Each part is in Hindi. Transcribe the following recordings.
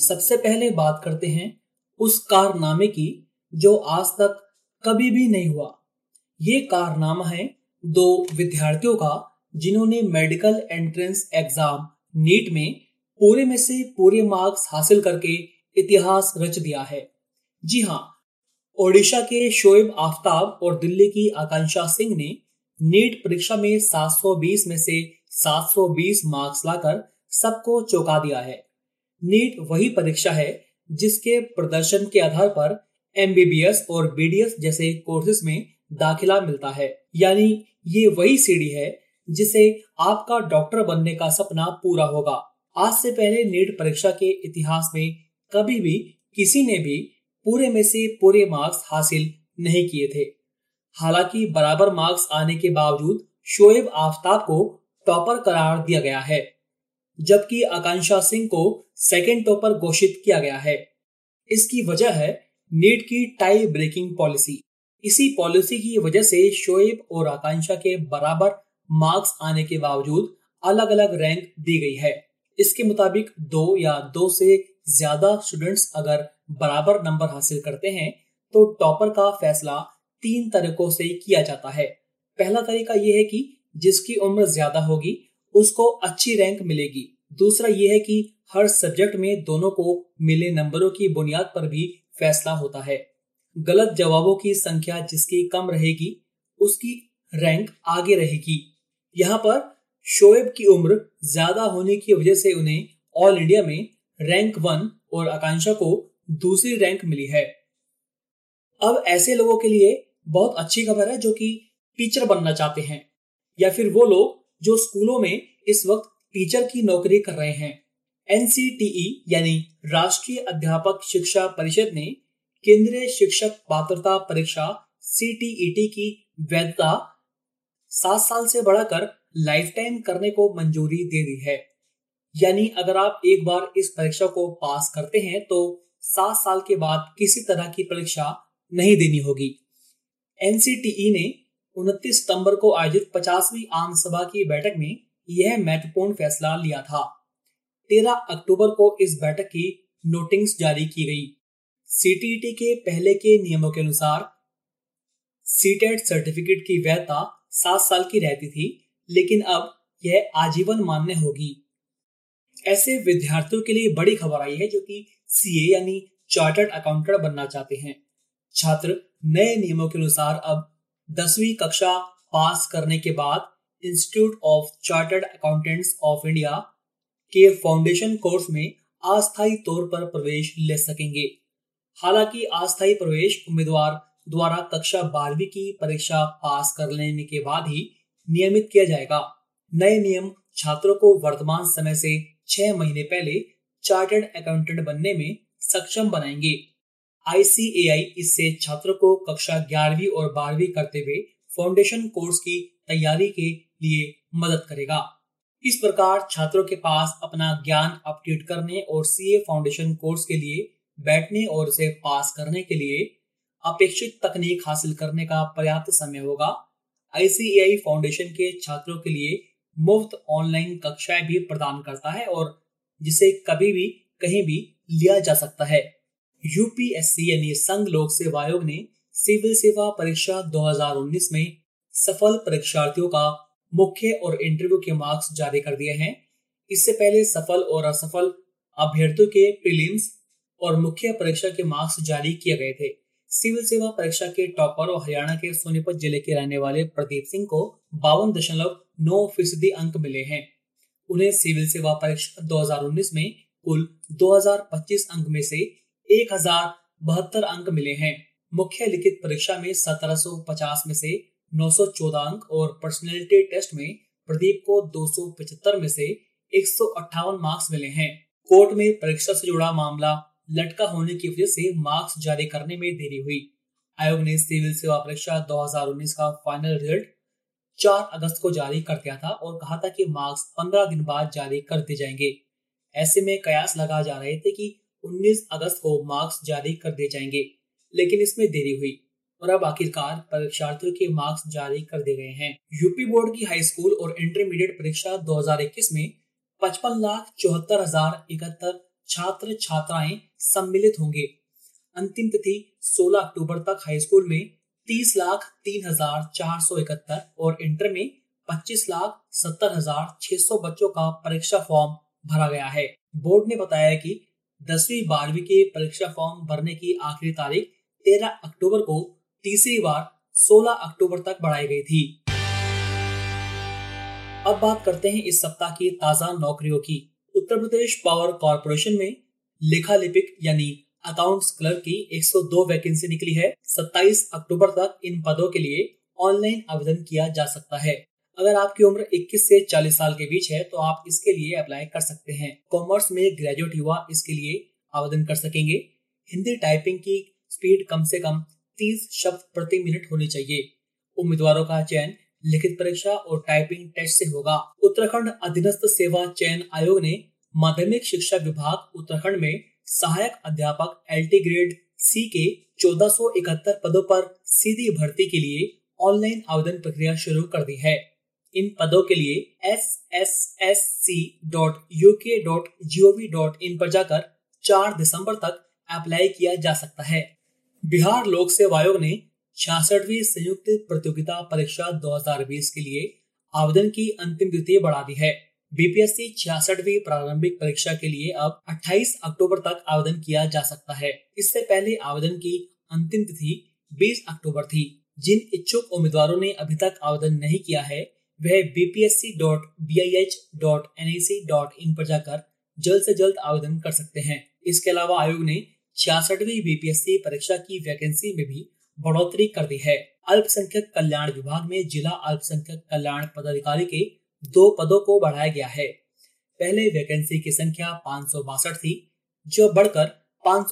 सबसे पहले बात करते हैं उस कारनामे की, जो आज तक कभी भी नहीं हुआ। ये कारनामा है दो विद्यार्थियों का, जिन्होंने मेडिकल एंट्रेंस एग्ज़ाम नीट में पूरे में से पूरे मार्क्स हासिल करके इतिहास रच दिया है। जी हाँ ओडिशा के शोएब आफ्ताब और दिल्ली की आकांक्षा सिंह ने नीट परीक्षा में 720 में से 720 मार्क्स लाकर सबको चौंका दिया है। नीट वही परीक्षा है जिसके प्रदर्शन के आधार पर एमबीबीएस और बीडीएस जैसे कोर्सेज में दाखिला मिलता है। यानी ये वही सीढ़ी है जिसे आपका डॉक्टर बनने का सपना पूरा होगा। आज से पहले नीट परीक्षा के इतिहास में कभी भी किसी ने भी पूरे में से पूरे मार्क्स हासिल नहीं किए थे। हालाँकि बराबर मार्क्स आने के बावजूद शोएब आफ्ताब को टॉपर करार दिया गया है। जबकि आकांक्षा सिंह को सेकेंड टॉपर घोषित किया गया है। इसकी वजह है नीट की टाई ब्रेकिंग पॉलिसी इसी पॉलिसी की वजह से शोएब और आकांक्षा के बराबर मार्क्स आने के बावजूद अलग अलग रैंक दी गई है। इसके मुताबिक दो या दो से ज़्यादा स्टूडेंट्स अगर बराबर नंबर हासिल करते हैं तो टॉपर का फैसला तीन तरीकों से किया जाता है। पहला तरीका यह है कि जिसकी उम्र ज़्यादा होगी उसको अच्छी रैंक मिलेगी। दूसरा यह है कि हर सब्जेक्ट में दोनों को मिले नंबरों की बुनियाद पर भी फैसला होता है। गलत जवाबों की संख्या जिसकी कम रहेगी, उसकी रैंक आगे रहेगी। यहाँ पर शोएब की उम्र ज़्यादा होने की वजह से उन्हें ऑल इंडिया में रैंक वन और आकांक्षा को दूसरी रैंक मिली है। अब ऐसे लोगों के लिए बहुत अच्छी खबर है जो कि टीचर बनना चाहते हैं या फिर वो लोग जो स्कूलों में इस वक्त टीचर की नौकरी कर रहे हैं। एनसीटीई, यानी राष्ट्रीय अध्यापक शिक्षा परिषद ने केंद्रीय शिक्षक पात्रता परीक्षा सीटीईटी की वैधता सात साल से बढ़ाकर लाइफ टाइम करने को मंजूरी दे दी है। यानी अगर आप एक बार इस परीक्षा को पास करते हैं तो सात साल के बाद किसी तरह की परीक्षा नहीं देनी होगी। एनसीटीई ने 29 सितंबर को आयोजित पचासवीं आम सभा की बैठक में यह महत्वपूर्ण फैसला लिया था। 13 अक्टूबर को इस बैठक की नोटिंग्स जारी की गई। सीटीईटी के पहले के नियमों के अनुसार सीटेट सर्टिफिकेट की वैधता सात साल की रहती थी, लेकिन अब यह आजीवन मान्य होगी। ऐसे विद्यार्थियों के लिए बड़ी खबर आई है जो कि सीए यानी चार्टर्ड अकाउंटेंट बनना चाहते हैं। छात्र नए नियमों के अनुसार अब दसवीं कक्षा पास करने के बाद institute of chartered accountants of India के फाउंडेशन कोर्स में अस्थायी तौर पर प्रवेश ले सकेंगे। हालाँकि अस्थायी प्रवेश उम्मीदवार द्वारा कक्षा बारहवीं की परीक्षा पास कर लेने के बाद ही नियमित किया जाएगा। नए नियम छात्रों को वर्तमान समय से छह महीने पहले चार्टर्ड अकाउंटेंट बनने में सक्षम बनाएँगे। आईसीएआई इससे छात्रों को कक्षा ग्यारहवीं और बारहवीं करते हुए फाउंडेशन कोर्स की तैयारी के लिए मदद करेगा। इस प्रकार छात्रों के पास अपना ज्ञान अपडेट करने और सीए फाउंडेशन कोर्स के लिए बैठने और उसे पास करने के लिए अपेक्षित तकनीक हासिल करने का पर्याप्त समय होगा। आईसीएआई फाउंडेशन के छात्रों के लिए मुफ़्त ऑनलाइन कक्षाएँ भी प्रदान करता है और जिसे कभी भी कहीं भी लिया जा सकता है। यूपीएससी यानी संघ लोक सेवा आयोग ने सिविल सेवा परीक्षा 2019 में सफल परीक्षार्थियों का मुख्य और इंटरव्यू के मार्क्स जारी कर दिए हैं। इससे पहले सफल और असफल अभ्यर्थियों के प्रीलिम्स और मुख्य परीक्षा के मार्क्स जारी किए गए थे। सिविल सेवा परीक्षा के टॉपर और हरियाणा के सोनीपत ज़िले के रहने वाले प्रदीप सिंह को बावन दशमलव नौ फ़ीसदी अंक मिले हैं। उन्हें सिविल सेवा परीक्षा 2019 में कुल 2025 अंक में से एक हज़ार बहत्तर अंक मिले हैं। मुख्य लिखित परीक्षा में 1750 में से 914 अंक और पर्सनैलिटी टेस्ट में प्रदीप को 275 में से एक मार्क्स मिले हैं। कोर्ट में परीक्षा से जुड़ा मामला लटका होने की वजह से मार्क्स जारी करने में देरी हुई। आयोग ने सिविल सेवा परीक्षा 2019 का फाइनल रिज़ल्ट 4 अगस्त को जारी कर दिया था और कहा था कि मार्क्स 15 दिन बाद जारी कर दिए जाएँगे। ऐसे में कयास लगा जा रहे थे कि 19 अगस्त को मार्क्स जारी कर दिए जाएँगे, लेकिन इसमें देरी हुई। और अब आखिरकार परीक्षार्थियों के मार्क्स जारी कर दिए गए हैं। यूपी बोर्ड की हाई स्कूल और इंटरमीडिएट परीक्षा 2021 में पचपन लाख चौहत्तर हज़ार इकहत्तर छात्र छात्राएँ सम्मिलित होंगे। अंतिम तिथि 16 अक्टूबर तक हाई स्कूल में 30 लाख तीन हज़ार चार सौ इकहत्तर और इंटर में 25 लाख सत्तर हज़ार छह सौ बच्चों का परीक्षा फॉर्म भरा गया है। बोर्ड ने बताया कि दसवीं बारहवीं के परीक्षा फॉर्म भरने की आखिरी तारीख 13 अक्टूबर को तीसरी बार 16 अक्टूबर तक बढ़ाई गई थी। अब बात करते हैं इस सप्ताह की ताज़ा नौकरियों की। उत्तर प्रदेश पावर कॉरपोरेशन में लेखा लिपिक यानी अकाउंट्स क्लर्क की 102 वैकेंसी निकली है। 27 अक्टूबर तक इन पदों के लिए ऑनलाइन आवेदन किया जा सकता है। अगर आपकी उम्र 21 से 40 साल के बीच है तो आप इसके लिए अप्लाई कर सकते हैं। कॉमर्स में ग्रेजुएट युवा इसके लिए आवेदन कर सकेंगे। हिंदी टाइपिंग की स्पीड कम से कम 30 शब्द प्रति मिनट होनी चाहिए। उम्मीदवारों का चयन लिखित परीक्षा और टाइपिंग टेस्ट से होगा। उत्तराखंड अधीनस्थ सेवा चयन आयोग ने माध्यमिक शिक्षा विभाग उत्तराखंड में सहायक अध्यापक एलटी ग्रेड सी के चौदह पदों पर सीधी भर्ती के लिए ऑनलाइन आवेदन प्रक्रिया शुरू कर दी है। इन पदों के लिए S S S C dot U K dot G O V dot in पर जाकर 4 दिसंबर तक अप्लाई किया जा सकता है। बिहार लोक सेवा आयोग ने छियासठवी संयुक्त प्रतियोगिता परीक्षा 2020 के लिए आवेदन की अंतिम तिथि बढ़ा दी है। बीपीएससी छियासठवी प्रारंभिक परीक्षा के लिए अब 28 अक्टूबर तक आवेदन किया जा सकता है। इससे पहले आवेदन की अंतिम तिथि 20 अक्टूबर थी। जिन इच्छुक उम्मीदवारों ने अभी तक आवेदन नहीं किया है वह इन पर जाकर जल्द से जल्द आवेदन कर सकते हैं। इसके अलावा आयोग ने छियासठवी बीपीएससी परीक्षा की वैकेंसी में भी बढ़ोतरी कर दी है। अल्पसंख्यक कल्याण विभाग में जिला अल्पसंख्यक कल्याण पदाधिकारी के दो पदों को बढ़ाया गया है। पहले वैकेंसी की संख्या पाँच सौ बासठ थी, जो बढ़कर पाँच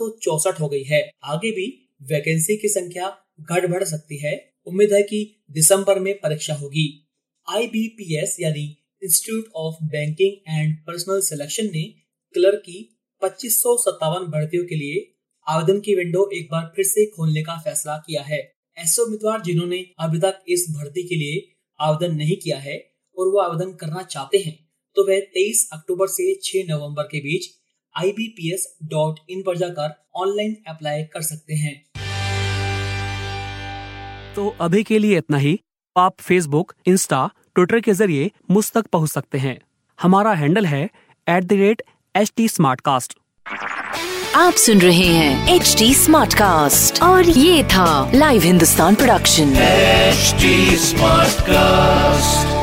हो गई है। आगे भी वैकेंसी की संख्या घट बढ़ सकती है। उम्मीद है कि दिसंबर में परीक्षा होगी। IBPS यानी institute of banking and personnel selection ने क्लर्क की पच्चीस भर्तियों के लिए आवेदन की विंडो एक बार फिर से खोलने का फैसला किया है। ऐसे उम्मीदवार जिन्होंने अभी तक इस भर्ती के लिए आवेदन नहीं किया है और वो आवेदन करना चाहते हैं तो वह 23 अक्टूबर से 6 नवंबर के बीच इन पर जाकर ऑनलाइन अप्लाई कर सकते हैं। तो अभी के लिए इतना ही। आप फेसबुक इंस्टा ट्विटर के ज़रिए मुझ तक पहुँच सकते हैं। हमारा हैंडल है at the rate H T आप सुन रहे हैं एच टी और ये था live Hindustan production smart cast